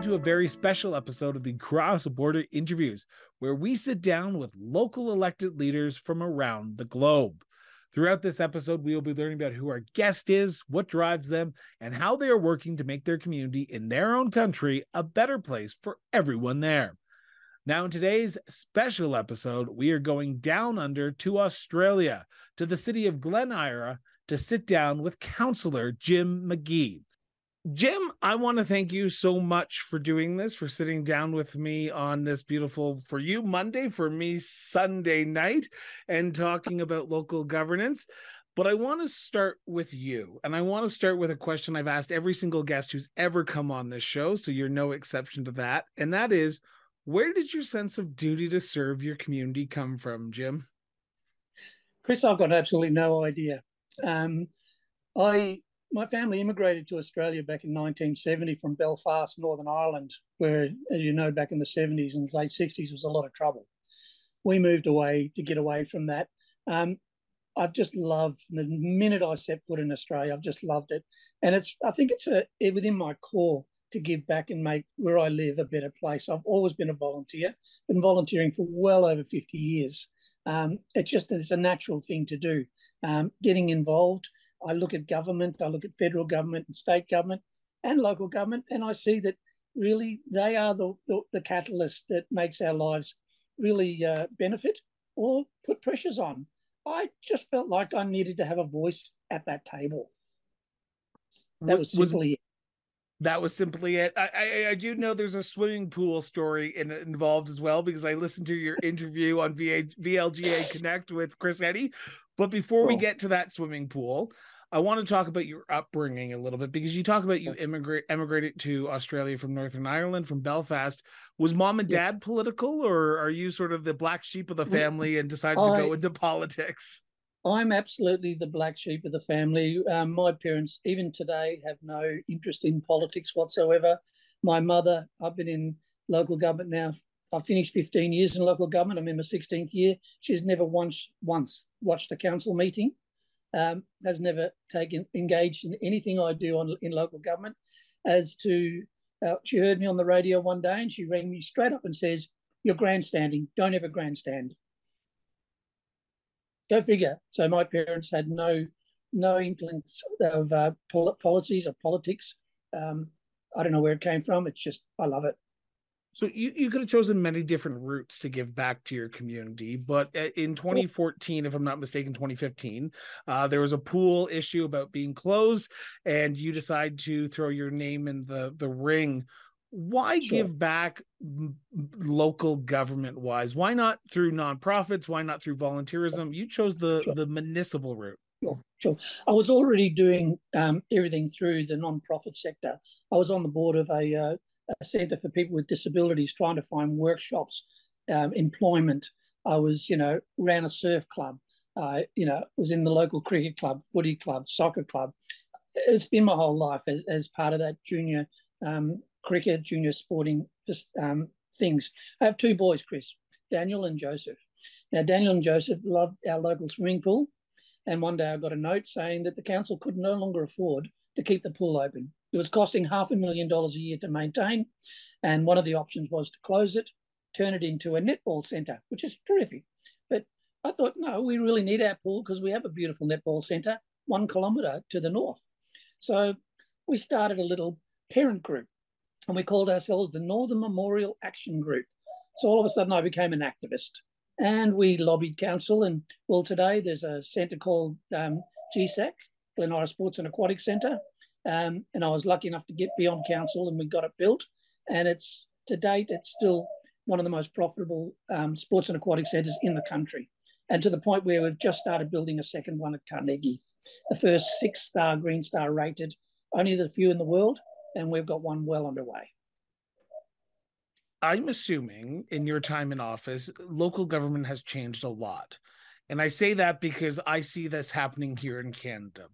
welcome to a very special episode of the Cross Border Interviews, where we sit down with local elected leaders from around the globe. Throughout this episode, we will be learning about who our guest is, what drives them, and how they are working to make their community in their own country a better place for everyone there. Now, in today's special episode, we are going down under to Australia, to the city of Glen Eira, to sit down with Councillor Jim Magee. Jim, I want to thank you so much for doing this, for sitting down with me on this beautiful, for you, Monday, for me, Sunday night, and talking about local governance. But I want to start with you. And I want to start with a question I've asked every single guest who's ever come on this show. So you're no exception to that. And that is where did your sense of duty to serve your community come from, Jim? Chris, I've got absolutely no idea. Um, I my family immigrated to Australia back in 1970 from Belfast, Northern Ireland, where, as you know, back in the 70s and late 60s was a lot of trouble. We moved away to get away from that. Um, I've just loved the minute I set foot in Australia. I've just loved it, and it's. I think it's a, within my core to give back and make where I live a better place. I've always been a volunteer, been volunteering for well over 50 years. Um, it's just it's a natural thing to do. Um, getting involved, I look at government, I look at federal government and state government and local government, and I see that really they are the, the, the catalyst that makes our lives really uh, benefit or put pressures on. I just felt like I needed to have a voice at that table. That was, was simply was, That was simply it. I, I, I do know there's a swimming pool story in, involved as well because I listened to your interview on VA, VLGA Connect with Chris Eddy. But before we get to that swimming pool, I want to talk about your upbringing a little bit because you talk about you immigrate emigrated to Australia from Northern Ireland from Belfast. Was mom and dad yeah. political, or are you sort of the black sheep of the family and decided to go into politics? I'm absolutely the black sheep of the family. Um, my parents, even today, have no interest in politics whatsoever. My mother, I've been in local government now. I finished 15 years in local government. I'm in my 16th year. She's never once once watched a council meeting um, has never taken engaged in anything I do on in local government. As to, uh, she heard me on the radio one day and she rang me straight up and says, "You're grandstanding. Don't ever grandstand." Go figure. So my parents had no no inkling of uh, policies or politics. Um, I don't know where it came from. It's just I love it. So you, you could have chosen many different routes to give back to your community, but uh, in 2014, if I'm not mistaken, 2015, uh, there was a pool issue about being closed, and you decide to throw your name in the the ring. Why sure. give back local government wise? Why not through nonprofits? Why not through volunteerism? You chose the sure. the municipal route. Sure, sure. I was already doing um, everything through the non-profit sector. I was on the board of a uh, a centre for people with disabilities, trying to find workshops, um, employment. I was, you know, ran a surf club. Uh, you know, was in the local cricket club, footy club, soccer club. It's been my whole life as, as part of that junior um, cricket, junior sporting um, things. I have two boys, Chris, Daniel and Joseph. Now, Daniel and Joseph loved our local swimming pool. And one day I got a note saying that the council could no longer afford to keep the pool open. It was costing half a million dollars a year to maintain. And one of the options was to close it, turn it into a netball centre, which is terrific. But I thought, no, we really need our pool because we have a beautiful netball centre one kilometre to the north. So we started a little parent group and we called ourselves the Northern Memorial Action Group. So all of a sudden I became an activist and we lobbied council. And well, today there's a centre called um, GESAC, Glenora Sports and Aquatic Centre. Um, and I was lucky enough to get beyond council and we got it built. And it's to date, it's still one of the most profitable um, sports and aquatic centres in the country. And to the point where we've just started building a second one at Carnegie, the first six star Green Star rated, only the few in the world. And we've got one well underway. I'm assuming in your time in office, local government has changed a lot. And I say that because I see this happening here in Canada.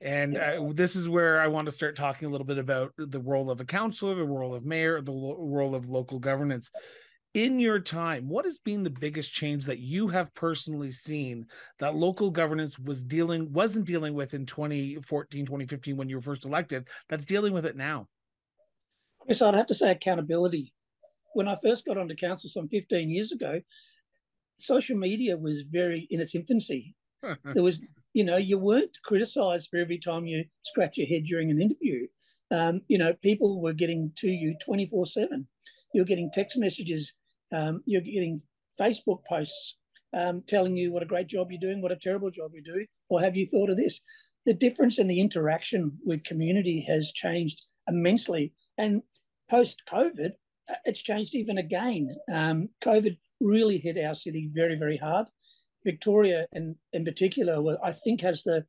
And uh, this is where I want to start talking a little bit about the role of a councillor, the role of mayor, the lo- role of local governance. In your time, what has been the biggest change that you have personally seen that local governance was dealing wasn't dealing with in 2014, 2015 when you were first elected, that's dealing with it now? Chris, I'd have to say accountability. When I first got onto council some 15 years ago, social media was very in its infancy. there was, you know, you weren't criticised for every time you scratch your head during an interview. Um, you know, people were getting to you 24 7. You're getting text messages, um, you're getting Facebook posts um, telling you what a great job you're doing, what a terrible job you're doing, or have you thought of this? The difference in the interaction with community has changed immensely. And post COVID, uh, it's changed even again. Um, COVID really hit our city very, very hard. Victoria, in, in particular, I think has the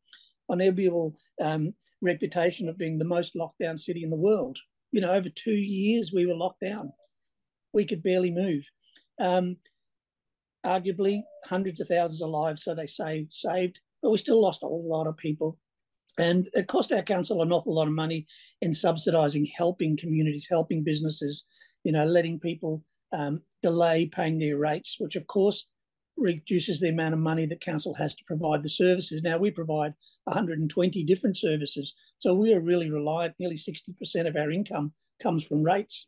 unenviable um, reputation of being the most locked down city in the world. You know, over two years we were locked down. We could barely move. Um, arguably, hundreds of thousands of lives, so they say, saved, but we still lost a lot of people. And it cost our council an awful lot of money in subsidising, helping communities, helping businesses, you know, letting people um, delay paying their rates, which of course reduces the amount of money that council has to provide the services. Now we provide 120 different services, so we are really reliant. Nearly 60% of our income comes from rates.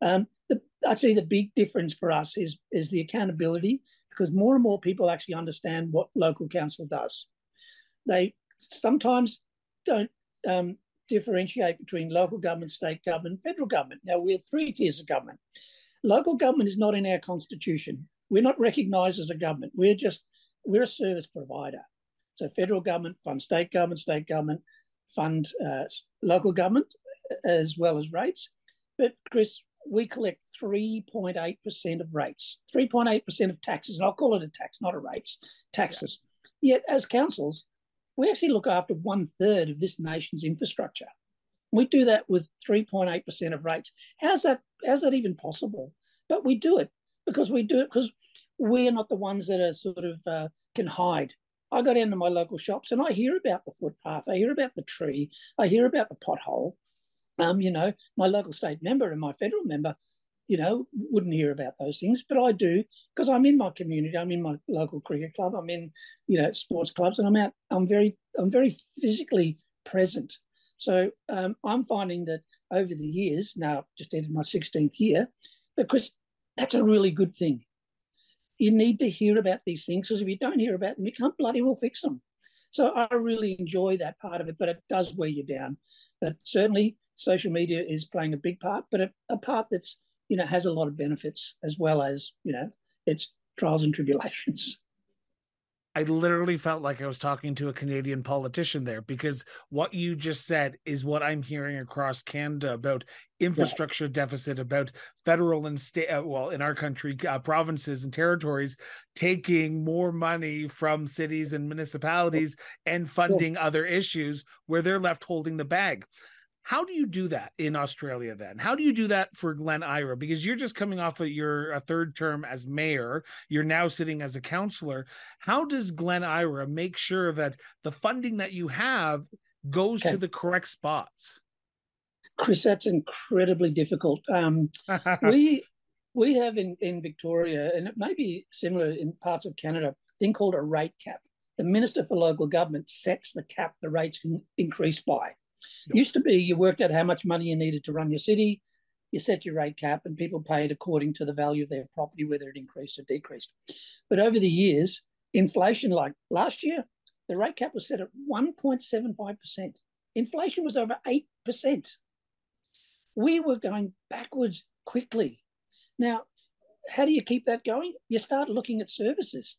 Um, the, I'd say the big difference for us is is the accountability because more and more people actually understand what local council does. They sometimes don't um, differentiate between local government, state government, federal government. Now we have three tiers of government. Local government is not in our constitution. We're not recognised as a government. We're just we're a service provider. So federal government fund state government, state government fund uh, local government as well as rates. But Chris, we collect 3.8% of rates, 3.8% of taxes, and I'll call it a tax, not a rates, taxes. Yeah. Yet as councils, we actually look after one third of this nation's infrastructure. We do that with 3.8% of rates. How's that, how's that even possible? But we do it because we do it because we're not the ones that are sort of uh, can hide. I go down to my local shops and I hear about the footpath, I hear about the tree, I hear about the pothole. Um, you know, my local state member and my federal member, you know, wouldn't hear about those things, but I do because I'm in my community. I'm in my local cricket club. I'm in, you know, sports clubs, and I'm out. I'm very, I'm very physically present so um, I'm finding that over the years, now just entered my 16th year, but Chris, that's a really good thing. You need to hear about these things because if you don't hear about them, you can't bloody well fix them. So I really enjoy that part of it, but it does wear you down. But certainly social media is playing a big part, but a, a part that's, you know, has a lot of benefits as well as, you know, its trials and tribulations. I literally felt like I was talking to a Canadian politician there because what you just said is what I'm hearing across Canada about infrastructure deficit, about federal and state, uh, well, in our country, uh, provinces and territories taking more money from cities and municipalities and funding yeah. other issues where they're left holding the bag. How do you do that in Australia then? How do you do that for Glen Eira? Because you're just coming off of your a third term as mayor, you're now sitting as a councillor. How does Glen Eira make sure that the funding that you have goes okay. to the correct spots? Chris, that's incredibly difficult. Um, we we have in, in Victoria, and it may be similar in parts of Canada, a thing called a rate cap. The Minister for Local Government sets the cap the rates can increase by. Yep. Used to be you worked out how much money you needed to run your city, you set your rate cap, and people paid according to the value of their property, whether it increased or decreased. But over the years, inflation, like last year, the rate cap was set at 1.75%. Inflation was over 8%. We were going backwards quickly. Now, how do you keep that going? You start looking at services.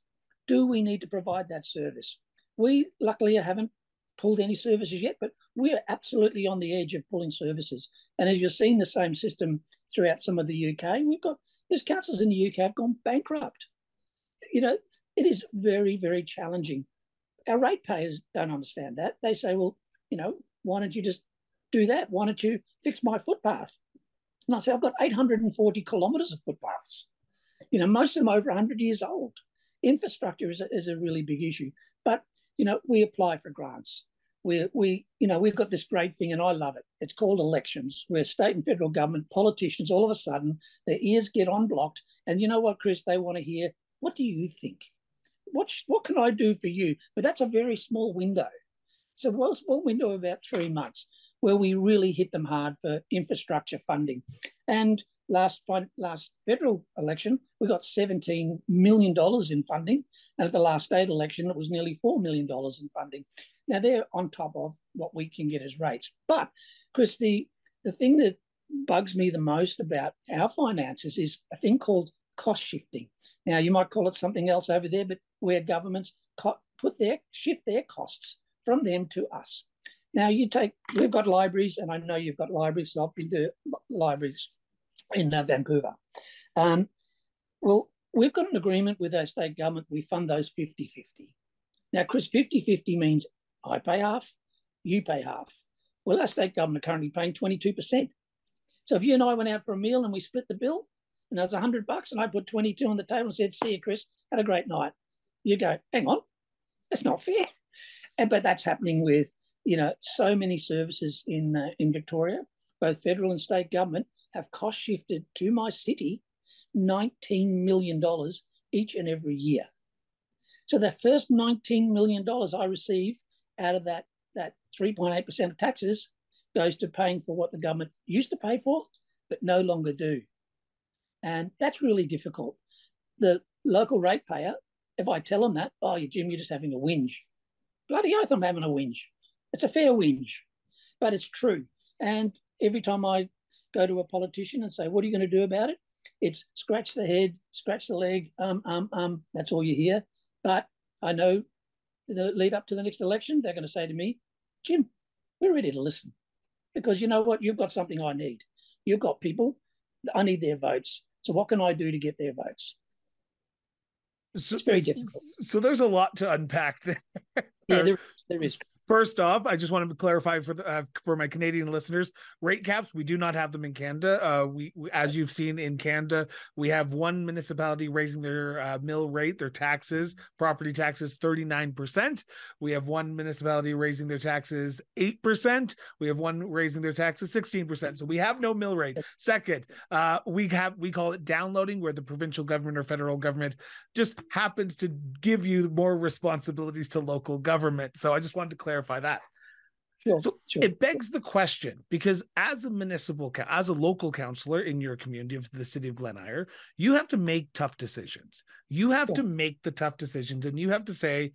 Do we need to provide that service? We luckily haven't pulled any services yet, but we're absolutely on the edge of pulling services. And as you've seen the same system throughout some of the UK, we've got there's councils in the UK have gone bankrupt. You know, it is very, very challenging. Our ratepayers don't understand that. They say, well, you know, why don't you just do that? Why don't you fix my footpath? And I say, I've got 840 kilometres of footpaths. You know, most of them over 100 years old. Infrastructure is a, is a really big issue. But you know, we apply for grants. We, we, you know, we've got this great thing, and I love it. It's called elections, where state and federal government politicians all of a sudden their ears get unblocked, and you know what, Chris? They want to hear, what do you think? What what can I do for you? But that's a very small window. So what window of about three months where we really hit them hard for infrastructure funding. And last last federal election, we got $17 million in funding. And at the last state election, it was nearly $4 million in funding. Now they're on top of what we can get as rates. But Chris, the, the thing that bugs me the most about our finances is a thing called cost shifting. Now you might call it something else over there, but where governments put their shift their costs from them to us. Now you take we've got libraries, and I know you've got libraries. So I've been to libraries in uh, Vancouver. Um, well, we've got an agreement with our state government. We fund those 50 50. Now, Chris, 50 50 means I pay half, you pay half. Well, our state government are currently paying 22%. So if you and I went out for a meal and we split the bill, and it was 100 bucks, and I put 22 on the table and said, See you, Chris, had a great night. You go, Hang on, that's not fair. And, but that's happening with you know so many services in uh, in Victoria, both federal and state government have cost shifted to my city $19 million each and every year. So the first $19 million I receive out of that, that 3.8% of taxes goes to paying for what the government used to pay for, but no longer do. And that's really difficult. The local ratepayer, if I tell them that, oh, Jim, you're just having a whinge. Bloody oath, I'm having a whinge. It's a fair whinge, but it's true. And every time I go to a politician and say, What are you going to do about it? It's scratch the head, scratch the leg, um, um, um. That's all you hear. But I know the lead up to the next election, they're going to say to me, Jim, we're ready to listen. Because you know what? You've got something I need. You've got people, I need their votes. So what can I do to get their votes? So, it's very difficult. So there's a lot to unpack there. Yeah, there, there is. First off, I just wanted to clarify for the uh, for my Canadian listeners, rate caps we do not have them in Canada. Uh, we, we, as you've seen in Canada, we have one municipality raising their uh, mill rate, their taxes, property taxes, thirty nine percent. We have one municipality raising their taxes eight percent. We have one raising their taxes sixteen percent. So we have no mill rate. Second, uh, we have we call it downloading, where the provincial government or federal government just happens to give you more responsibilities to local government. So I just wanted to clarify clarify that. Sure, so sure. it begs the question because as a municipal, as a local councillor in your community of the city of Glen Eira, you have to make tough decisions. You have sure. to make the tough decisions, and you have to say,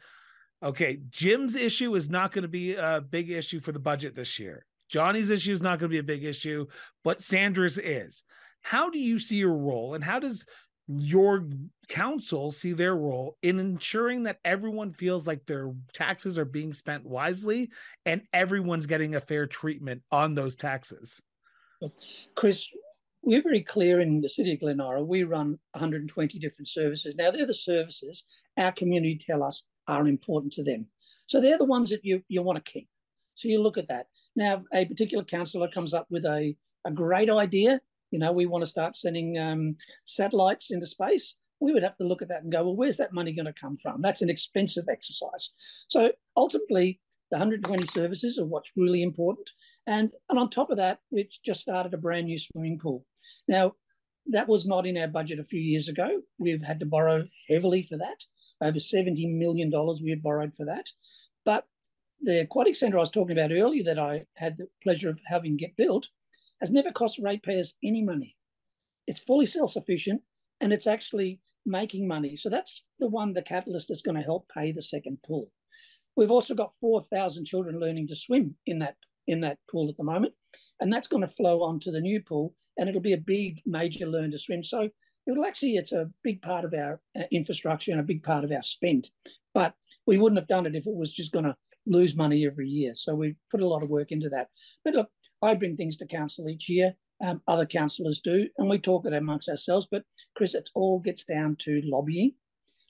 okay, Jim's issue is not going to be a big issue for the budget this year. Johnny's issue is not going to be a big issue, but Sandra's is. How do you see your role, and how does your council see their role in ensuring that everyone feels like their taxes are being spent wisely and everyone's getting a fair treatment on those taxes? Chris, we're very clear in the city of Glen Eira. We run 120 different services. Now, they're the services our community tell us are important to them. So they're the ones that you, you want to keep. So you look at that. Now, if a particular councillor comes up with a, a great idea you know, we want to start sending um, satellites into space. We would have to look at that and go, well, where's that money going to come from? That's an expensive exercise. So ultimately, the 120 services are what's really important. And, and on top of that, we've just started a brand new swimming pool. Now, that was not in our budget a few years ago. We've had to borrow heavily for that. Over $70 million we had borrowed for that. But the aquatic centre I was talking about earlier that I had the pleasure of having get built has never cost ratepayers any money. It's fully self sufficient and it's actually making money. So that's the one, the catalyst is going to help pay the second pool. We've also got 4,000 children learning to swim in that in that pool at the moment, and that's going to flow onto the new pool, and it'll be a big major learn to swim. So it'll actually it's a big part of our uh, infrastructure and a big part of our spend. But we wouldn't have done it if it was just going to lose money every year. So we put a lot of work into that. But look, I bring things to council each year. Um, other councillors do, and we talk it amongst ourselves. But Chris, it all gets down to lobbying,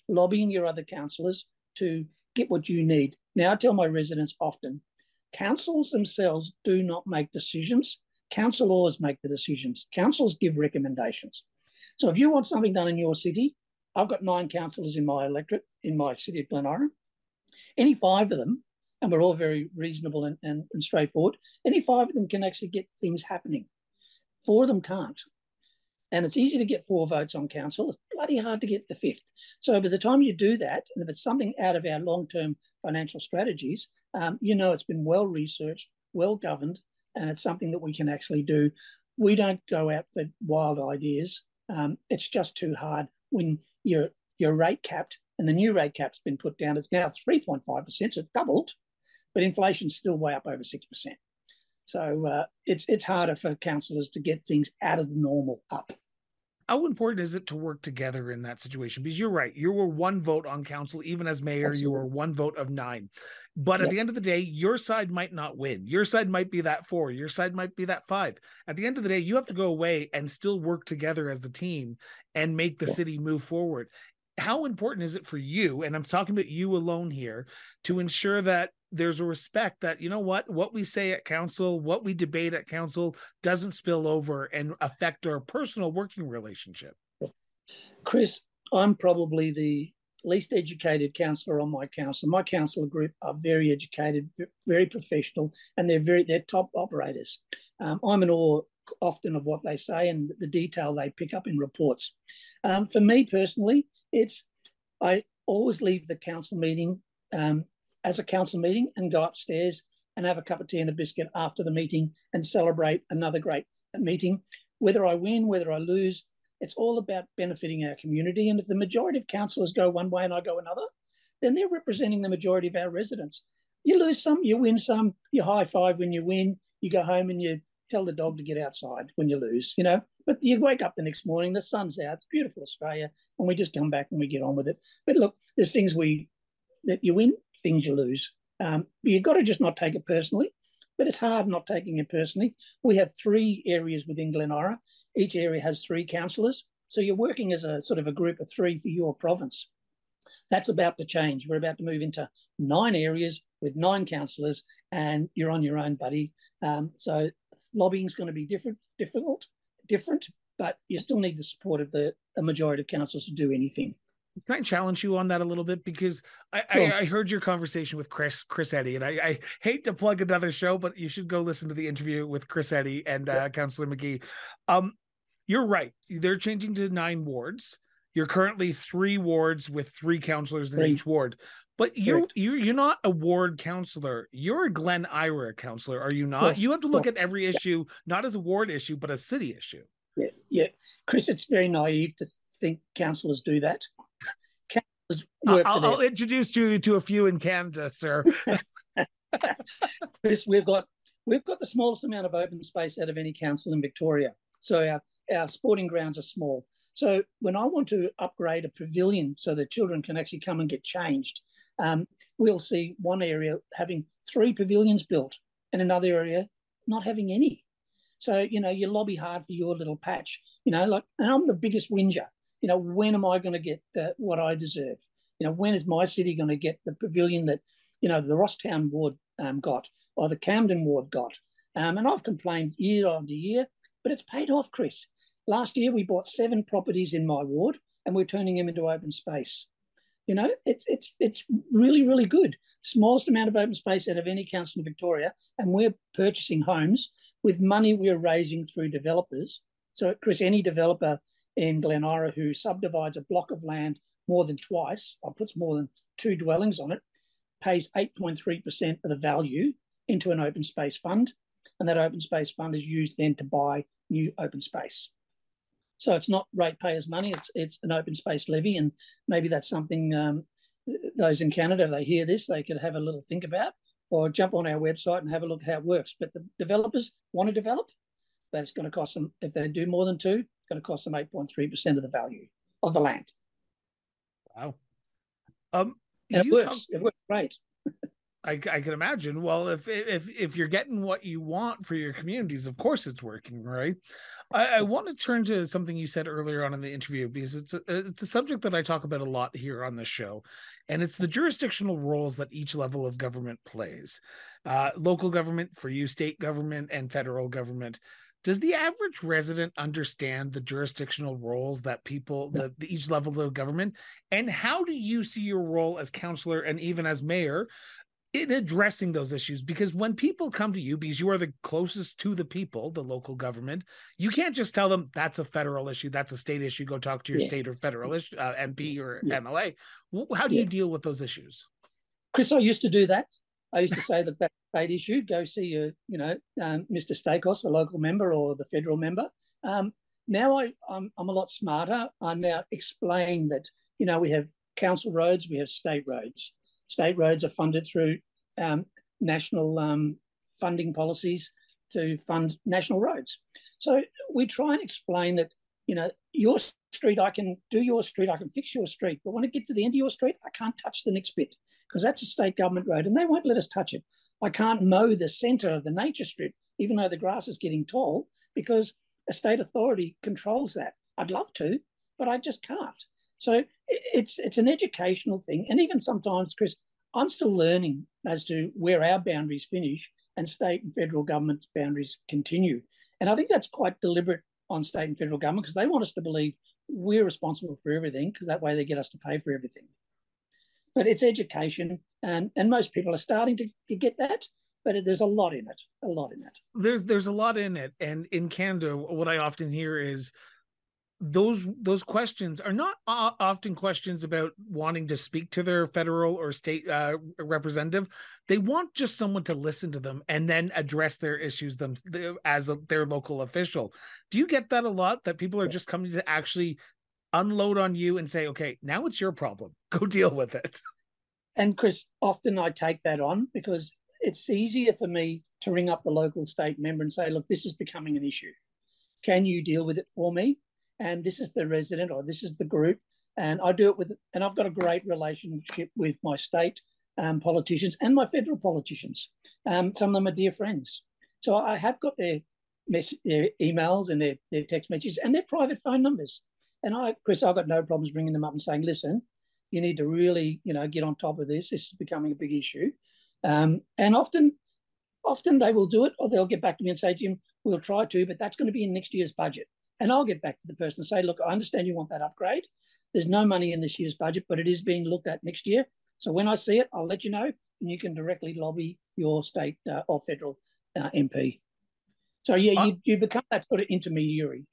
lobbying your other councillors to get what you need. Now, I tell my residents often, councils themselves do not make decisions. Councillors make the decisions. Councils give recommendations. So if you want something done in your city, I've got nine councillors in my electorate in my city of Glen Eira. Any five of them and we're all very reasonable and, and, and straightforward. Any five of them can actually get things happening. Four of them can't. And it's easy to get four votes on council. It's bloody hard to get the fifth. So by the time you do that, and if it's something out of our long-term financial strategies, um, you know it's been well researched, well governed, and it's something that we can actually do. We don't go out for wild ideas. Um, it's just too hard when you're you're rate capped, and the new rate cap's been put down. It's now three point five percent, so it doubled, but inflation's still way up over six percent. So uh, it's it's harder for councillors to get things out of the normal up how important is it to work together in that situation? Because you're right, you were one vote on council, even as mayor, Absolutely. you were one vote of nine. But yep. at the end of the day, your side might not win. Your side might be that four. Your side might be that five. At the end of the day, you have to go away and still work together as a team and make the yep. city move forward. How important is it for you? And I'm talking about you alone here to ensure that there's a respect that you know what? What we say at council what we debate at council doesn't spill over and affect our personal working relationship. Chris i'm probably the least educated councillor on my council. My councillor group are very educated very professional and they're very they're top operators. Um, i'm in awe often of what they say and the detail they pick up in reports. Um, for me personally it's i always leave the council meeting um, as a council meeting and go upstairs and have a cup of tea and a biscuit after the meeting and celebrate another great meeting. Whether I win, whether I lose, it's all about benefiting our community. And if the majority of councillors go one way and I go another, then they're representing the majority of our residents. You lose some, you win some, you high five when you win, you go home and you tell the dog to get outside when you lose, you know. But you wake up the next morning, the sun's out, it's beautiful Australia, and we just come back and we get on with it. But look, there's things we that you win, things you lose. Um, you've got to just not take it personally, but it's hard not taking it personally. We have three areas within Glen Eira. Each area has three councillors. So you're working as a sort of a group of three for your province. That's about to change. We're about to move into nine areas with nine councillors, and you're on your own, buddy. Um, so lobbying is going to be different, difficult, different, but you still need the support of the majority of councillors to do anything. Can I challenge you on that a little bit? Because I, I, I, heard your conversation with Chris Chris Eddy, and I, I, hate to plug another show, but you should go listen to the interview with Chris Eddy and uh, Councillor Magee. Um, you're right; they're changing to nine wards. You're currently three wards with three councillors in each ward. But you're you're you're not a ward councillor. You're a Glen Eira councillor, are you not? You have to look at every issue not as a ward issue, but a city issue. Yeah, yeah, Chris, it's very naive to think councillors do that. I'll, I'll introduce you to a few in Canada, sir. Chris, we've got we've got the smallest amount of open space out of any council in Victoria. So our, our sporting grounds are small. So when I want to upgrade a pavilion so that children can actually come and get changed, um, we'll see one area having three pavilions built and another area not having any. So, you know, you lobby hard for your little patch, you know, like, and I'm the biggest whinger you know, when am I going to get uh, what I deserve? You know, when is my city going to get the pavilion that, you know, the Rosstown ward um, got or the Camden ward got? Um, and I've complained year after year, but it's paid off, Chris. Last year we bought seven properties in my ward, and we're turning them into open space. You know, it's it's it's really really good. Smallest amount of open space out of any council in Victoria, and we're purchasing homes with money we're raising through developers. So, Chris, any developer in Glen Eira who subdivides a block of land more than twice, or puts more than two dwellings on it, pays 8.3% of the value into an open space fund. And that open space fund is used then to buy new open space. So it's not ratepayers' money, it's, it's an open space levy. And maybe that's something um, those in Canada, they hear this, they could have a little think about or jump on our website and have a look how it works. But the developers want to develop, but it's going to cost them, if they do more than two, going to cost them 8.3% of the value of the land. Wow. Um, and it works. Talk, it works great. I, I can imagine. Well, if if if you're getting what you want for your communities, of course it's working, right? I, I want to turn to something you said earlier on in the interview because it's a, it's a subject that I talk about a lot here on the show, and it's the jurisdictional roles that each level of government plays. Uh, local government for you, state government, and federal government does the average resident understand the jurisdictional roles that people the, the, each level of government? And how do you see your role as councillor and even as mayor in addressing those issues? Because when people come to you because you are the closest to the people the local government you can't just tell them that's a federal issue. That's a state issue. Go talk to your yeah. state or federal issue, uh, mp or yeah. mla how do yeah. you deal with those issues? Chris i used to do that i used to say that that state issue go see your you know um, mr Staikos the local member or the federal member. Um, now I, I'm, I'm a lot smarter. I now explain that you know we have council roads we have state roads. State roads are funded through um, national um, funding policies to fund national roads. So we try and explain that, you know, your street, I can do your street, I can fix your street, but when I get to the end of your street, I can't touch the next bit because that's a state government road and they won't let us touch it. I can't mow the centre of the nature strip, even though the grass is getting tall, because a state authority controls that. I'd love to, but I just can't. So it's it's an educational thing, and even sometimes, Chris, I'm still learning as to where our boundaries finish and state and federal government's boundaries continue. And I think that's quite deliberate on state and federal government because they want us to believe we're responsible for everything because that way they get us to pay for everything. But it's education, and and most people are starting to, get that. But there's a lot in it, a lot in it. There's there's a lot in it, and in Canada, what I often hear is those those questions are not often questions about wanting to speak to their federal or state uh, representative. They want just someone to listen to them and then address their issues them as a, their local official. Do you get that a lot that people are just coming to actually unload on you and say okay now it's your problem. Go deal with it. And chris often i take that on because it's easier for me to ring up the local state member and say look this is becoming an issue. Can you deal with it for me and this is the resident or this is the group. And I do it with, and I've got a great relationship with my state um, politicians and my federal politicians. Um, some of them are dear friends. So I have got their, mess- their emails and their, their text messages and their private phone numbers. And I, Chris, I've got no problems bringing them up and saying, listen, you need to really, you know, get on top of this. This is becoming a big issue. Um, and often, often they will do it or they'll get back to me and say, Jim, we'll try to, but that's going to be in next year's budget. And I'll get back to the person and say, look, I understand you want that upgrade. There's no money in this year's budget, but it is being looked at next year. So when I see it, I'll let you know, and you can directly lobby your state uh, or federal uh, MP. So yeah, you, you become that sort of intermediary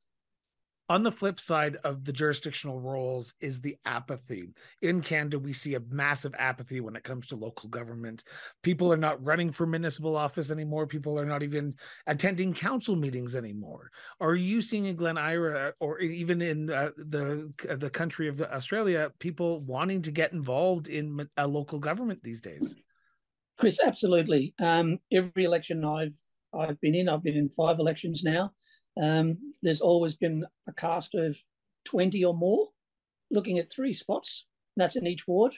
on the flip side of the jurisdictional roles is the apathy. In Canada, we see a massive apathy when it comes to local government. People are not running for municipal office anymore. People are not even attending council meetings anymore. Are you seeing in Glen Eira or even in uh, the the country of Australia people wanting to get involved in a local government these days? Chris, absolutely. Um, every election I've I've been in, I've been in five elections now. Um, there's always been a cast of 20 or more looking at three spots. That's in each ward.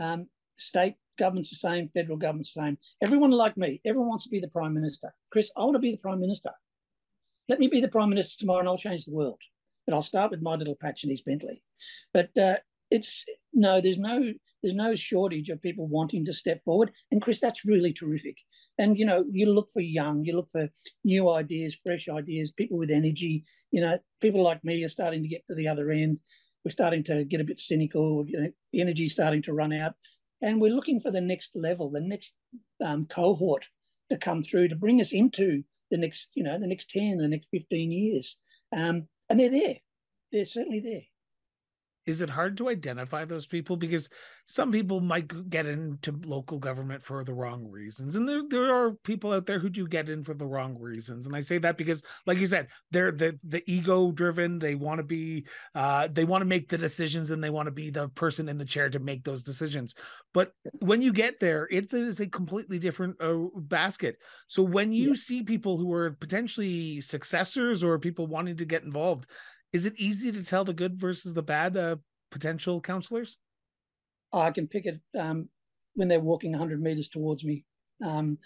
Um, state government's the same, federal government's the same. Everyone like me, everyone wants to be the prime minister. Chris, I want to be the prime minister. Let me be the prime minister tomorrow and I'll change the world. But I'll start with my little patch in East Bentleigh. But uh, it's no, there's no there's no shortage of people wanting to step forward. And Chris, that's really terrific. And you know, you look for young, you look for new ideas, fresh ideas, people with energy. You know, people like me are starting to get to the other end. We're starting to get a bit cynical. You know, energy starting to run out, and we're looking for the next level, the next um, cohort to come through to bring us into the next, you know, the next ten, the next fifteen years. Um, and they're there. They're certainly there is it hard to identify those people? Because some people might get into local government for the wrong reasons and there, there are people out there who do get in for the wrong reasons and i say that because like you said they're the the ego driven they want to be uh they want to make the decisions and they want to be the person in the chair to make those decisions. But when you get there it is a completely different uh, basket. So when you yeah. see people who are potentially successors or people wanting to get involved is it easy to tell the good versus the bad uh, potential councillors? I can pick it um, when they're walking 100 meters towards me. Um,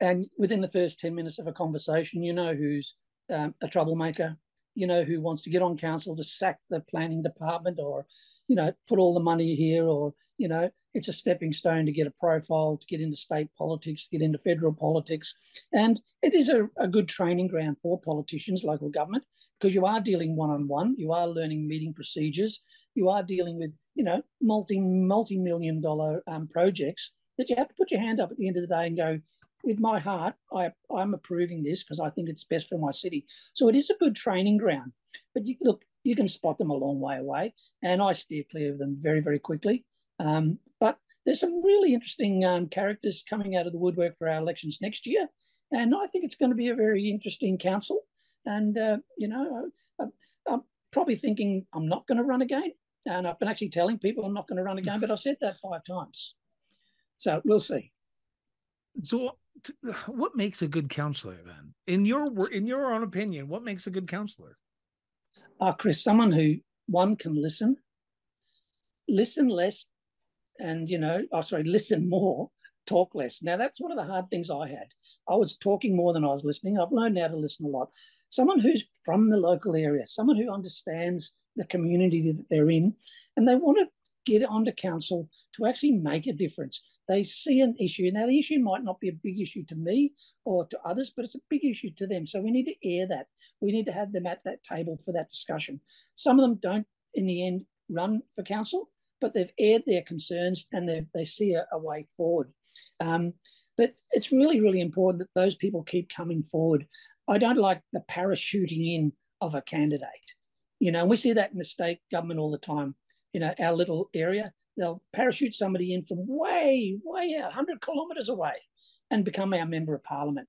and within the first 10 minutes of a conversation, you know who's um, a troublemaker, you know who wants to get on council to sack the planning department or, you know, put all the money here or, you know, it's a stepping stone to get a profile, to get into state politics, to get into federal politics. And it is a, a good training ground for politicians, local government, because you are dealing one on one, you are learning meeting procedures, you are dealing with you know multi multi million dollar um, projects that you have to put your hand up at the end of the day and go, with my heart, I, I'm approving this because I think it's best for my city. So it is a good training ground. But you, look, you can spot them a long way away, and I steer clear of them very, very quickly. Um, but there's some really interesting um, characters coming out of the woodwork for our elections next year, and I think it's going to be a very interesting council. And uh, you know, I, I'm probably thinking I'm not going to run again, and I've been actually telling people I'm not going to run again, but I've said that five times. So we'll see. So, what makes a good councillor then? In your in your own opinion, what makes a good councillor? Uh, Chris, someone who one can listen, listen less, and you know, oh sorry, listen more, talk less. Now that's one of the hard things I had. I was talking more than I was listening. I've learned how to listen a lot. Someone who's from the local area, someone who understands the community that they're in, and they want to get onto council to actually make a difference. They see an issue. Now, the issue might not be a big issue to me or to others, but it's a big issue to them. So we need to air that. We need to have them at that table for that discussion. Some of them don't, in the end, run for council, but they've aired their concerns and they they see a, a way forward. Um, but it's really, really important that those people keep coming forward. I don't like the parachuting in of a candidate. You know, we see that in the state government all the time. You know, our little area, they'll parachute somebody in from way, way out, 100 kilometres away and become our member of parliament.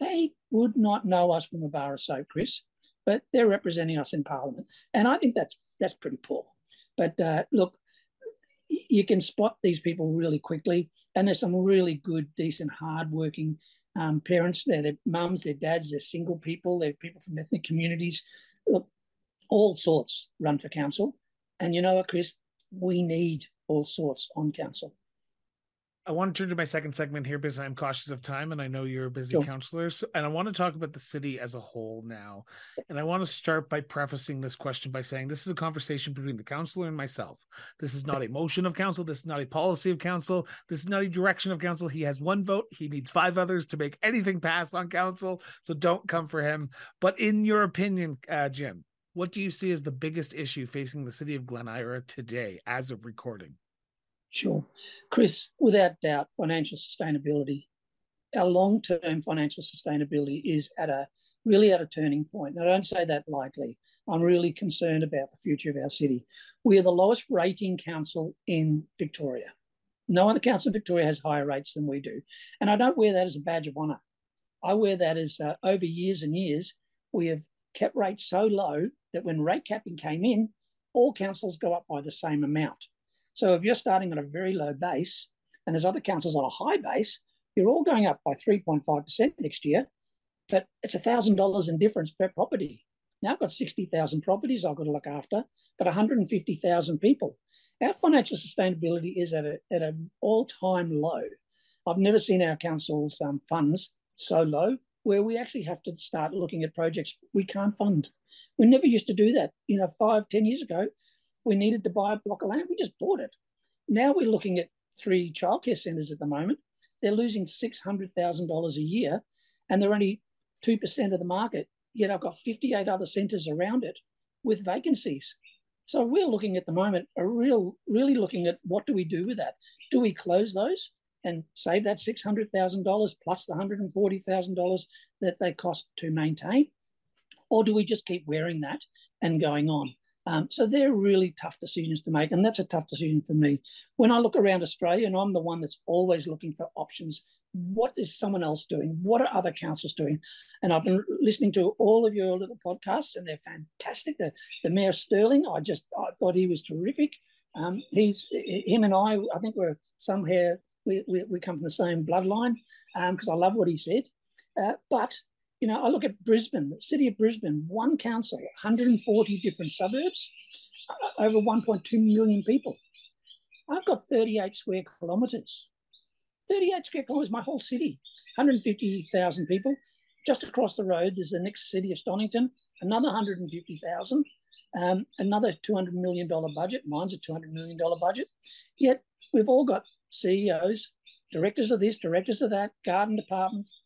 They would not know us from a bar of soap, Chris, but they're representing us in parliament. And I think that's that's pretty poor. But uh, look, you can spot these people really quickly. And there's some really good, decent, hardworking um, parents. They're their mums, their dads, they're single people, they're people from ethnic communities. Look, all sorts run for council. And you know what, Chris? We need all sorts on council. I want to turn to my second segment here because I'm cautious of time and I know you're a busy sure. councillor. So, and I want to talk about the city as a whole now. And I want to start by prefacing this question by saying this is a conversation between the councillor and myself. This is not a motion of council. This is not a policy of council. This is not a direction of council. He has one vote. He needs five others to make anything pass on council. So don't come for him. But in your opinion, uh, Jim, what do you see as the biggest issue facing the city of Glen Eira today as of recording? Sure. Chris, without doubt, financial sustainability, our long term financial sustainability is at a really at a turning point. And I don't say that lightly. I'm really concerned about the future of our city. We are the lowest rating council in Victoria. No other council in Victoria has higher rates than we do. And I don't wear that as a badge of honour. I wear that as uh, over years and years, we have kept rates so low that when rate capping came in, all councils go up by the same amount. So if you're starting on a very low base and there's other councils on a high base, you're all going up by 3.5% next year, but it's $1,000 in difference per property. Now I've got 60,000 properties I've got to look after, got 150,000 people. Our financial sustainability is at, a, at an all-time low. I've never seen our council's um, funds so low where we actually have to start looking at projects we can't fund. We never used to do that. You know, five, ten years ago, we needed to buy a block of land, we just bought it. Now we're looking at three childcare centres at the moment. They're losing $600,000 a year and they're only 2% of the market. Yet I've got 58 other centres around it with vacancies. So we're looking at the moment, a real, really looking at what do we do with that? Do we close those and save that $600,000 plus the $140,000 that they cost to maintain? Or do we just keep wearing that and going on? Um, so they're really tough decisions to make, and that's a tough decision for me. When I look around Australia, and I'm the one that's always looking for options, what is someone else doing? What are other councils doing? And I've been listening to all of your little podcasts, and they're fantastic. The, the Mayor Sterling, I just I thought he was terrific. Um, he's him and I. I think we're somewhere we, we, we come from the same bloodline because um, I love what he said. Uh, but you know, I look at Brisbane, the city of Brisbane, one council, 140 different suburbs, uh, over 1.2 million people. I've got 38 square kilometres. 38 square kilometres, my whole city, 150,000 people. Just across the road, there's the next city of Stonnington, another 150,000, um, another $200 million budget. Mine's a $200 million budget. Yet we've all got CEOs, directors of this, directors of that, garden departments,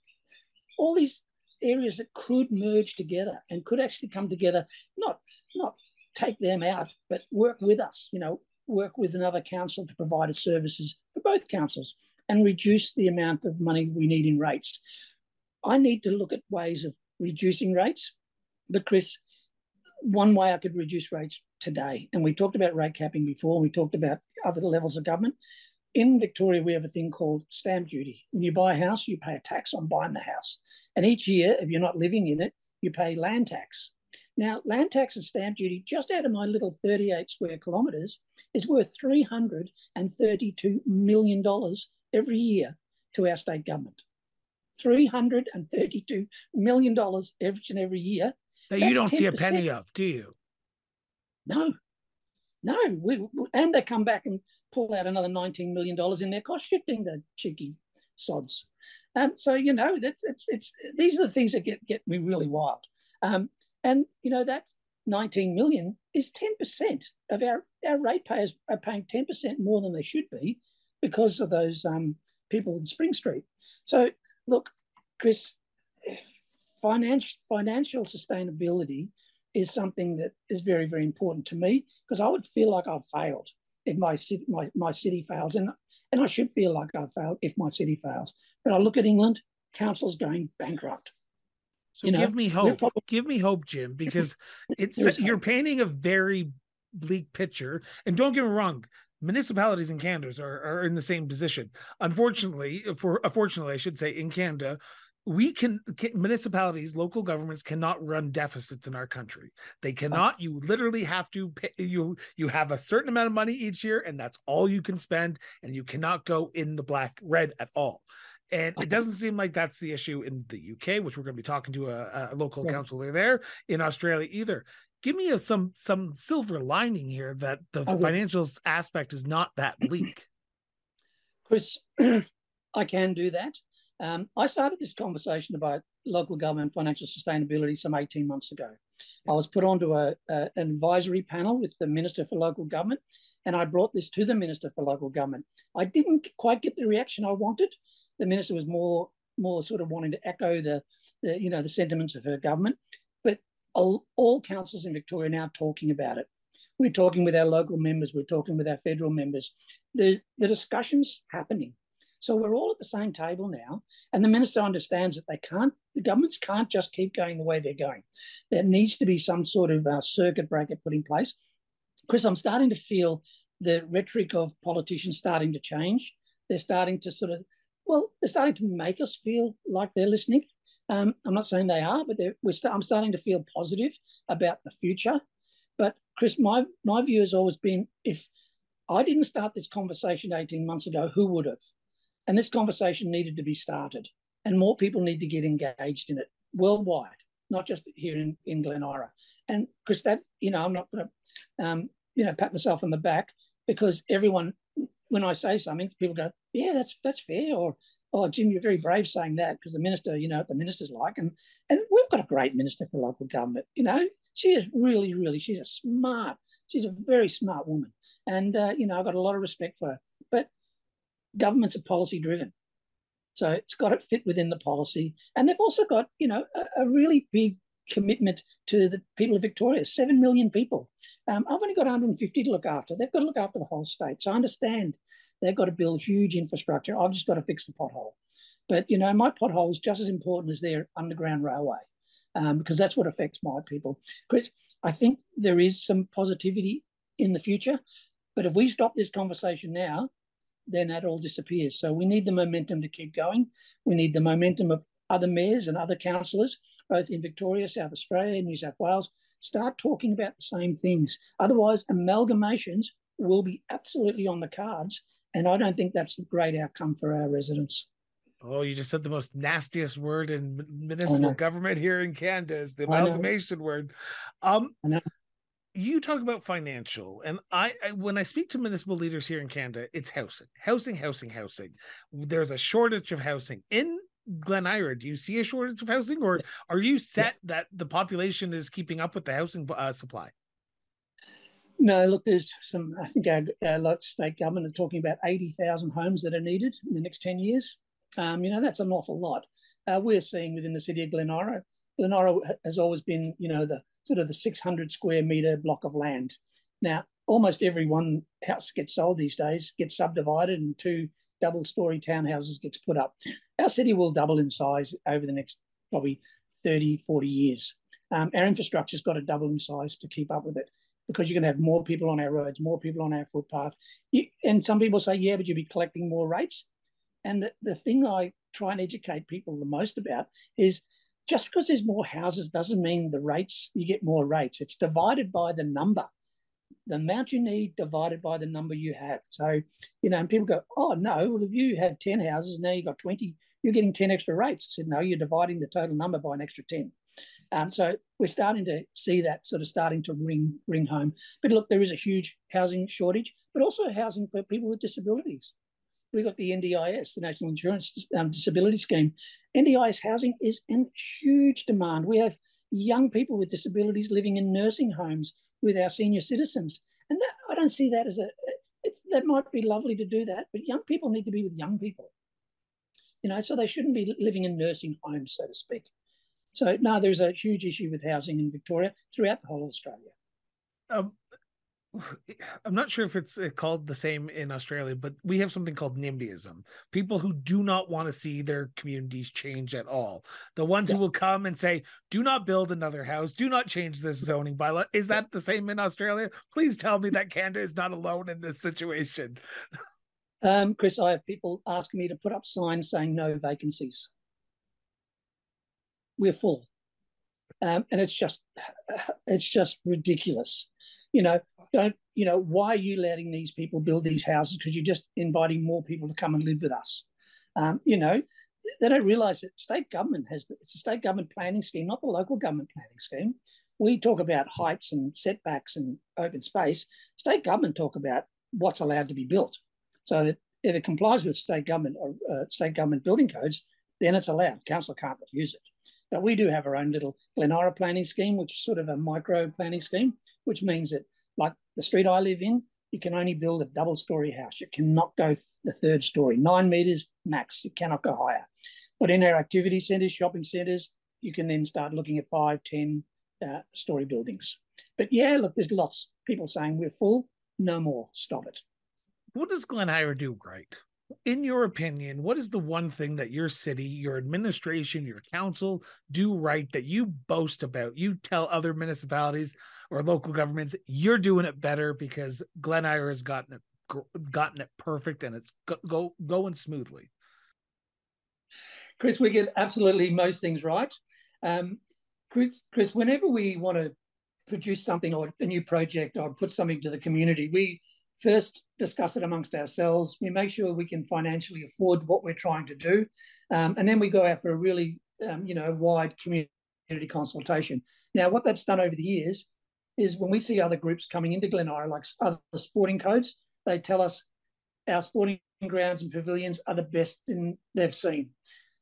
all these areas that could merge together and could actually come together, not not take them out, but work with us, you know, work with another council to provide services for both councils. and reduce the amount of money we need in rates. I need to look at ways of reducing rates. But, Chris, one way I could reduce rates today, and we talked about rate capping before, we talked about other levels of government. In Victoria, we have a thing called stamp duty. When you buy a house, you pay a tax on buying the house. And each year, if you're not living in it, you pay land tax. Now, land tax and stamp duty, just out of my little 38 square kilometres, is worth $332 million every year to our state government. $332 million every and every year. That you don't 10%. see a penny of, do you? No, no. We, and they come back and pull out another $19 million in their cost shifting, the cheeky sods. Um, so, you know, that's, it's, it's, these are the things that get, get me really wild. Um, and, you know, that 19 million is 10% of our, our ratepayers are paying 10% more than they should be because of those um, people in Spring Street. So, look, Chris, financial financial sustainability is something that is very very important to me because I would feel like I've failed if my city my, my city fails and and I should feel like I've failed if my city fails. But I look at England, councils going bankrupt. So you know, give me hope. Probably, give me hope, Jim, because it's you're painting a very bleak picture. And don't get me wrong, municipalities in Canada are, are in the same position. Unfortunately, for uh, unfortunately, I should say, in Canada, we can, can, municipalities local governments cannot run deficits in our country they cannot you literally have to pay you you have a certain amount of money each year and that's all you can spend and you cannot go in the black red at all and it doesn't seem like that's the issue in the UK, which we're going to be talking to a, a local yeah. councillor there in Australia either. Give me a, some some silver lining here that the financial aspect is not that bleak. Chris, I can do that. Um, I started this conversation about local government financial sustainability some 18 months ago. I was put onto a, a, an advisory panel with the Minister for Local Government, and I brought this to the Minister for Local Government. I didn't quite get the reaction I wanted. The Minister was more more sort of wanting to echo the, the you know the sentiments of her government, but all, all councils in Victoria are now talking about it. We're talking with our local members. We're talking with our federal members. The the discussions happening. So we're all at the same table now, and the minister understands that they can't, the governments can't just keep going the way they're going. There needs to be some sort of uh, circuit breaker put in place. Chris, I'm starting to feel the rhetoric of politicians starting to change. They're starting to sort of, well, they're starting to make us feel like they're listening. Um, I'm not saying they are, but we're st- I'm starting to feel positive about the future. But Chris, my my view has always been if I didn't start this conversation 18 months ago, who would have? And this conversation needed to be started, and more people need to get engaged in it worldwide, not just here in, in Glen Eira. And because that, you know, I'm not going to, um, you know, pat myself on the back because everyone, when I say something, people go, yeah, that's that's fair, or oh, Jim, you're very brave saying that because the minister, you know, the minister's like, and and we've got a great minister for local government. You know, she is really, really, she's a smart, she's a very smart woman, and uh, you know, I've got a lot of respect for her. Governments are policy driven. So it's got to fit within the policy. And they've also got, you know, a, a really big commitment to the people of Victoria, 7 million people. Um, I've only got 150 to look after. They've got to look after the whole state. So I understand they've got to build huge infrastructure. I've just got to fix the pothole. But, you know, my pothole is just as important as their underground railway um, because that's what affects my people. Chris, I think there is some positivity in the future. But if we stop this conversation now, then that all disappears. So we need the momentum to keep going. We need the momentum of other mayors and other councillors, both in Victoria, South Australia, New South Wales, start talking about the same things. Otherwise, amalgamations will be absolutely on the cards. And I don't think that's a great outcome for our residents. Oh, you just said the most nastiest word in municipal government here in Canada is the amalgamation word. Um, you talk about financial and I, I, when i speak to municipal leaders here in canada it's housing housing housing housing. There's a shortage of housing. In glen Eira, do you see a shortage of housing or are you set that the population is keeping up with the housing uh, supply? No look there's some i think our, our state government are talking about 80000 homes that are needed in the next 10 years. Um, you know that's an awful lot. Uh, we're seeing within the city of glen Eira, Glen Eira has always been you know the sort of the 600 square meter block of land. Now, almost every one house gets sold these days gets subdivided into double story townhouses gets put up. Our city will double in size over the next probably 30, 40 years. Um, our infrastructure's got to double in size to keep up with it because you're going to have more people on our roads, more people on our footpath. You, and some people say, yeah, but you'll be collecting more rates. And the, the thing I try and educate people the most about is just because there's more houses doesn't mean the rates, you get more rates. It's divided by the number, the amount you need divided by the number you have. So, you know, and people go, oh, no, well, if you have 10 houses, now you've got 20, you're getting 10 extra rates. I said, no, you're dividing the total number by an extra 10. Um, so we're starting to see that sort of starting to ring ring home. But look, there is a huge housing shortage, but also housing for people with disabilities. We've got the NDIS, the National Insurance um, Disability Scheme. NDIS housing is in huge demand. We have young people with disabilities living in nursing homes with our senior citizens, and that, I don't see that as a. that might be lovely to do that, but young people need to be with young people. You know, so they shouldn't be living in nursing homes, so to speak. So no, there's a huge issue with housing in Victoria throughout the whole of Australia. Um, I'm not sure if it's uh, called the same in Australia, but we have something called NIMBYism. People who do not want to see their communities change at all. The ones yeah. who will come and say, "Do not build another house. Do not change this zoning bylaw." Is that the same in Australia? Please tell me that Canada is not alone in this situation. Um, Chris, I have people asking me to put up signs saying no vacancies we're full. Um, and it's just it's just ridiculous. You know, don't you know why are you letting these people build these houses? Because you're just inviting more people to come and live with us. Um, you know, they don't realise that state government has the, it's a state government planning scheme, not the local government planning scheme. We talk about heights and setbacks and open space. State government talk about what's allowed to be built. So that if it complies with state government or uh, state government building codes, then it's allowed. Council can't refuse it. But we do have our own little Glen Eira planning scheme, which is sort of a micro planning scheme, which means that, like the street I live in, you can only build a double story house. You cannot go the third story, nine meters max. You cannot go higher. But in our activity centres, shopping centres, you can then start looking at five, 10 uh, story buildings. But yeah, look, there's lots of people saying we're full, no more, stop it. What does Glen Eira do great? In your opinion, what is the one thing that your city, your administration, your council do right that you boast about? You tell other municipalities or local governments you're doing it better because Glen Eira has gotten it gotten it perfect and it's go, go going smoothly. Chris, we get absolutely most things right. Um, Chris, Chris, whenever we want to produce something or a new project or put something to the community, we first discuss it amongst ourselves. We make sure we can financially afford what we're trying to do, um, and then we go out for a really, um, you know, wide community consultation. Now, what that's done over the years is when we see other groups coming into Glen Eira, like other sporting codes, they tell us our sporting grounds and pavilions are the best in they've seen.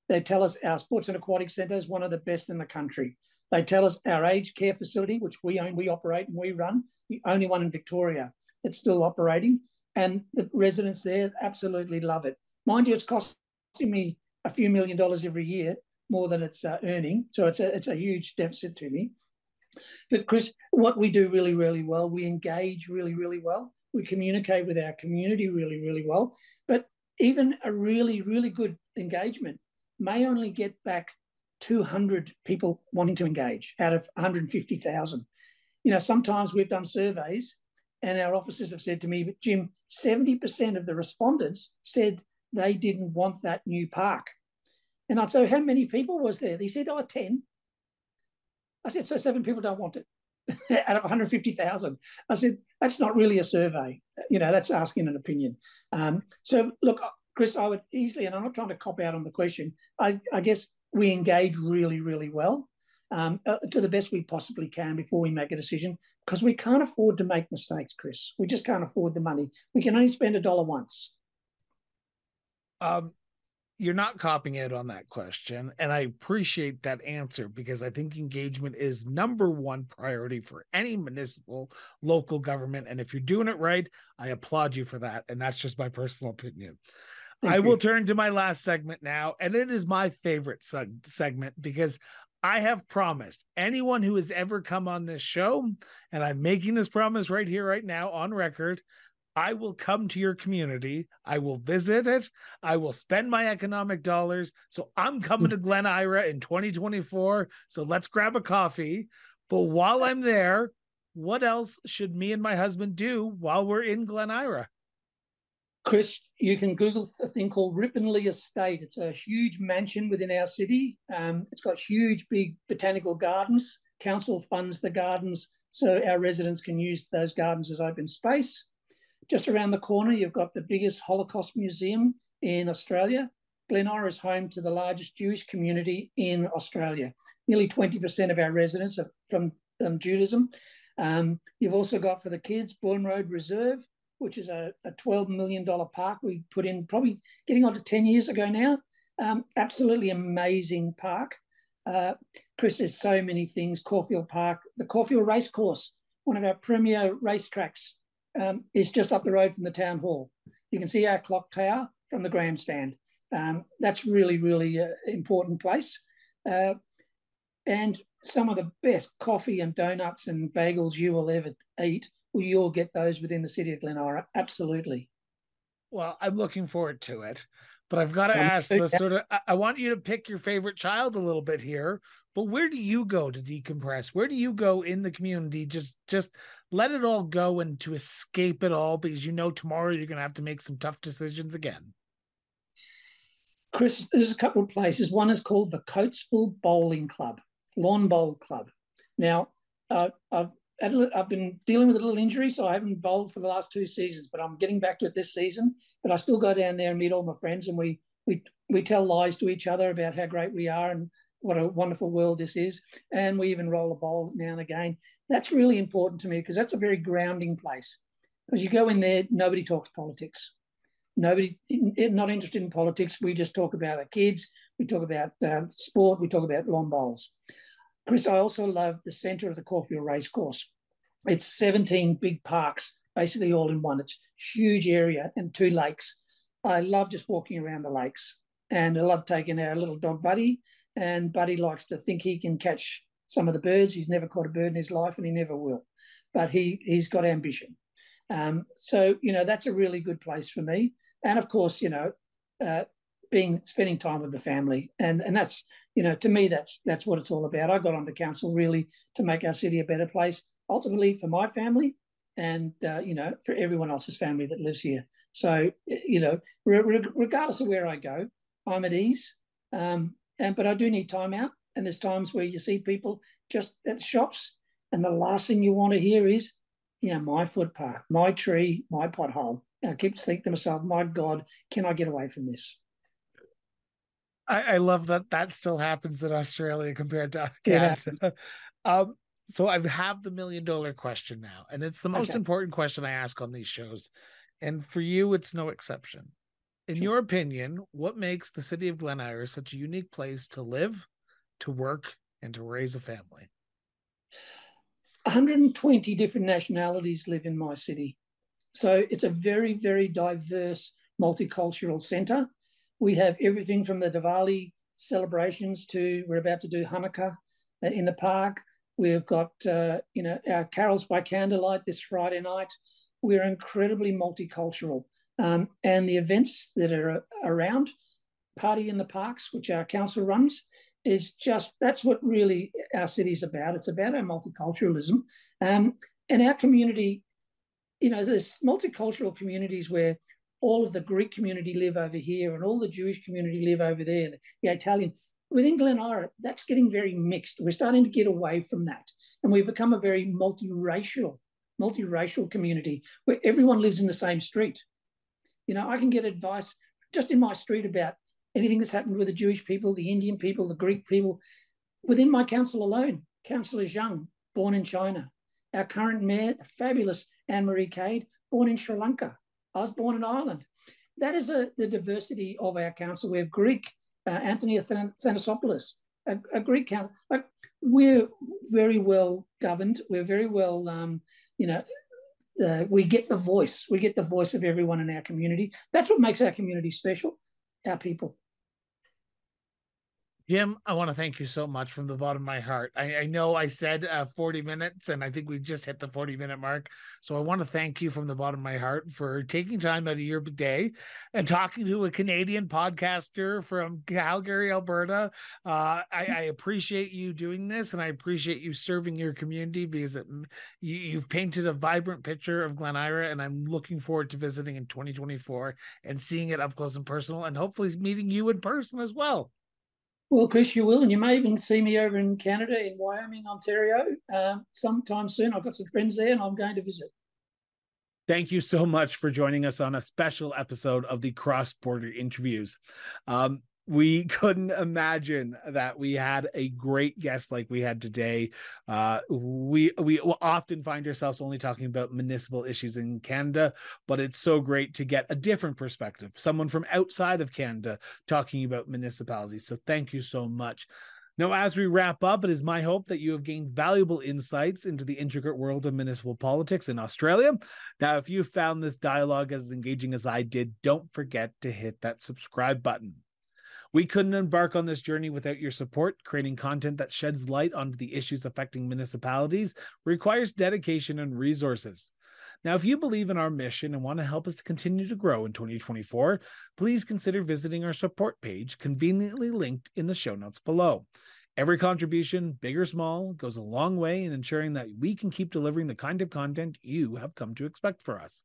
They tell us our sports and aquatic centre is one of the best in the country. They tell us our aged care facility, which we own, we operate, and we run, the only one in Victoria. It's still operating, and the residents there absolutely love it. Mind you, it's costing me a few million dollars every year more than it's uh, earning, so it's a it's a huge deficit to me. But Chris, what we do really really well, we engage really really well. We communicate with our community really really well. But even a really really good engagement may only get back 200 people wanting to engage out of 150,000. You know, sometimes we've done surveys and our officers have said to me, but Jim, 70% of the respondents said they didn't want that new park. And I'd say, how many people was there? They said, oh, 10. I said, so seven people don't want it out of 150,000. I said, that's not really a survey. You know, that's asking an opinion. Um, so look, Chris, I would easily, and I'm not trying to cop out on the question, I, I guess we engage really, really well um, uh, to the best we possibly can before we make a decision because we can't afford to make mistakes, Chris. We just can't afford the money. We can only spend a dollar once. Um, you're not copying out on that question, and I appreciate that answer because I think engagement is number one priority for any municipal local government. And if you're doing it right, I applaud you for that. And that's just my personal opinion. Thank I you. will turn to my last segment now, and it is my favorite seg- segment because I have promised anyone who has ever come on this show, and I'm making this promise right here, right now on record. I will come to your community. I will visit it. I will spend my economic dollars. So I'm coming to Glen Eira in 2024. So let's grab a coffee. But while I'm there, what else should me and my husband do while we're in Glen Eira? Chris, you can Google a thing called Ripponlea Estate. It's a huge mansion within our city. Um, it's got huge, big botanical gardens. Council funds the gardens so our residents can use those gardens as open space. Just around the corner, you've got the biggest Holocaust museum in Australia. Glen Eira is home to the largest Jewish community in Australia. Nearly 20% of our residents are from um, Judaism. Um, you've also got for the kids Booran Road Reserve, which is a, a $12 million park we put in probably getting on to 10 years ago now. Um, absolutely amazing park. Uh, Chris, there's so many things. Caulfield Park, the Caulfield Racecourse, one of our premier racetracks um, is just up the road from the town hall. You can see our clock tower from the grandstand. Um, that's really, really uh, important place. Uh, and some of the best coffee and donuts and bagels you will ever eat, you'll get those within the city of Glen Eira. Absolutely. Well, I'm looking forward to it. But I've got to ask the sort of I want you to pick your favorite child a little bit here. But where do you go to decompress? Where do you go in the community? Just just let it all go and to escape it all because you know tomorrow you're going to have to make some tough decisions again. Chris, there's a couple of places. One is called the Coatesville Bowling Club, Lawn Bowl Club. Now, uh, I've, I've been dealing with a little injury, so I haven't bowled for the last two seasons, but I'm getting back to it this season. But I still go down there and meet all my friends, and we we we tell lies to each other about how great we are and what a wonderful world this is. And we even roll a bowl now and again. That's really important to me because that's a very grounding place. Because you go in there, nobody talks politics. Nobody, not interested in politics. We just talk about our kids. We talk about uh, sport. We talk about lawn bowls. Chris, I also love the centre of the Caulfield Racecourse. It's 17 big parks, basically all in one. It's huge area and two lakes. I love just walking around the lakes, and I love taking our little dog Buddy and Buddy likes to think he can catch some of the birds. He's never caught a bird in his life, and he never will. But he he's got ambition. Um, so you know that's a really good place for me. And of course, you know, uh, being spending time with the family, and and that's you know to me that's that's what it's all about. I got onto council really to make our city a better place, ultimately for my family, and uh, you know for everyone else's family that lives here. So you know, re- regardless of where I go, I'm at ease. Um, and but I do need time out. And there's times where you see people just at shops, and the last thing you want to hear is, yeah, my footpath, my tree, my pothole. And I keep thinking to myself, my God, can I get away from this? I, I love that that still happens in Australia compared to Canada. um, so I have the million dollar question now, and it's the most okay. important question I ask on these shows. And for you, it's no exception in your opinion, what makes the city of Glen Iris such a unique place to live, to work, and to raise a family? 120 different nationalities live in my city. So it's a very, very diverse multicultural centre. We have everything from the Diwali celebrations to we're about to do Hanukkah uh, in the park. We've got uh, you know our carols by candlelight this Friday night. We're incredibly multicultural. Um, and the events that are around, Party in the Parks, which our council runs, is just that's what really our city is about. It's about our multiculturalism. Um, and our community, you know, there's multicultural communities where all of the Greek community live over here and all the Jewish community live over there, the Italian. Within Glen Eira, that's getting very mixed. We're starting to get away from that. And we've become a very multiracial, multiracial community where everyone lives in the same street. You know, I can get advice just in my street about anything that's happened with the Jewish people, the Indian people, the Greek people. Within my council alone, Councillor Zhang, born in China. Our current mayor, the fabulous Anne Marie Cade, born in Sri Lanka. I was born in Ireland. That is a, the diversity of our council. We have Greek, uh, Anthony Athanasopoulos, a, a, Greek council. Like, we're very well governed. We're very well, um, you know, uh, we get the voice. We get the voice of everyone in our community. That's what makes our community special. Our people. Jim, I want to thank you so much from the bottom of my heart. I, I know I said uh, 40 minutes and I think we just hit the 40 minute mark. So I want to thank you from the bottom of my heart for taking time out of your day and talking to a Canadian podcaster from Calgary, Alberta. Uh, I, I, appreciate you doing this and I appreciate you serving your community because it, you, you've painted a vibrant picture of Glen Eira and I'm looking forward to visiting in 2024 and seeing it up close and personal and hopefully meeting you in person as well. Well, Chris, you will, and you may even see me over in Canada, in Wyoming, Ontario, um, sometime soon. I've got some friends there, and I'm going to visit. Thank you so much for joining us on a special episode of the Cross Border Interviews. Um, we couldn't imagine that we had a great guest like we had today. Uh, we we often find ourselves only talking about municipal issues in Canada, but it's so great to get a different perspective, someone from outside of Canada talking about municipalities. So thank you so much. Now, as we wrap up, it is my hope that you have gained valuable insights into the intricate world of municipal politics in Australia. Now, if you found this dialogue as engaging as I did, don't forget to hit that subscribe button. We couldn't embark on this journey without your support. Creating content that sheds light onto the issues affecting municipalities requires dedication and resources. Now, if you believe in our mission and want to help us to continue to grow in 2024, please consider visiting our support page, conveniently linked in the show notes below. Every contribution, big or small, goes a long way in ensuring that we can keep delivering the kind of content you have come to expect for us.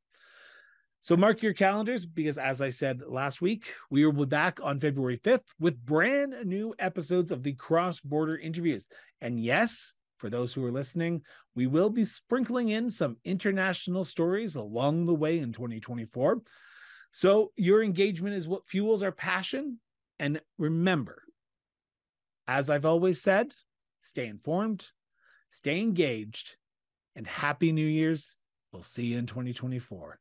So mark your calendars because, as I said last week, we will be back on February 5th with brand new episodes of the cross border interviews. And yes, for those who are listening, we will be sprinkling in some international stories along the way in 2024. So your engagement is what fuels our passion. And remember, as I've always said, stay informed, stay engaged, and happy New Year's. We'll see you in 2024.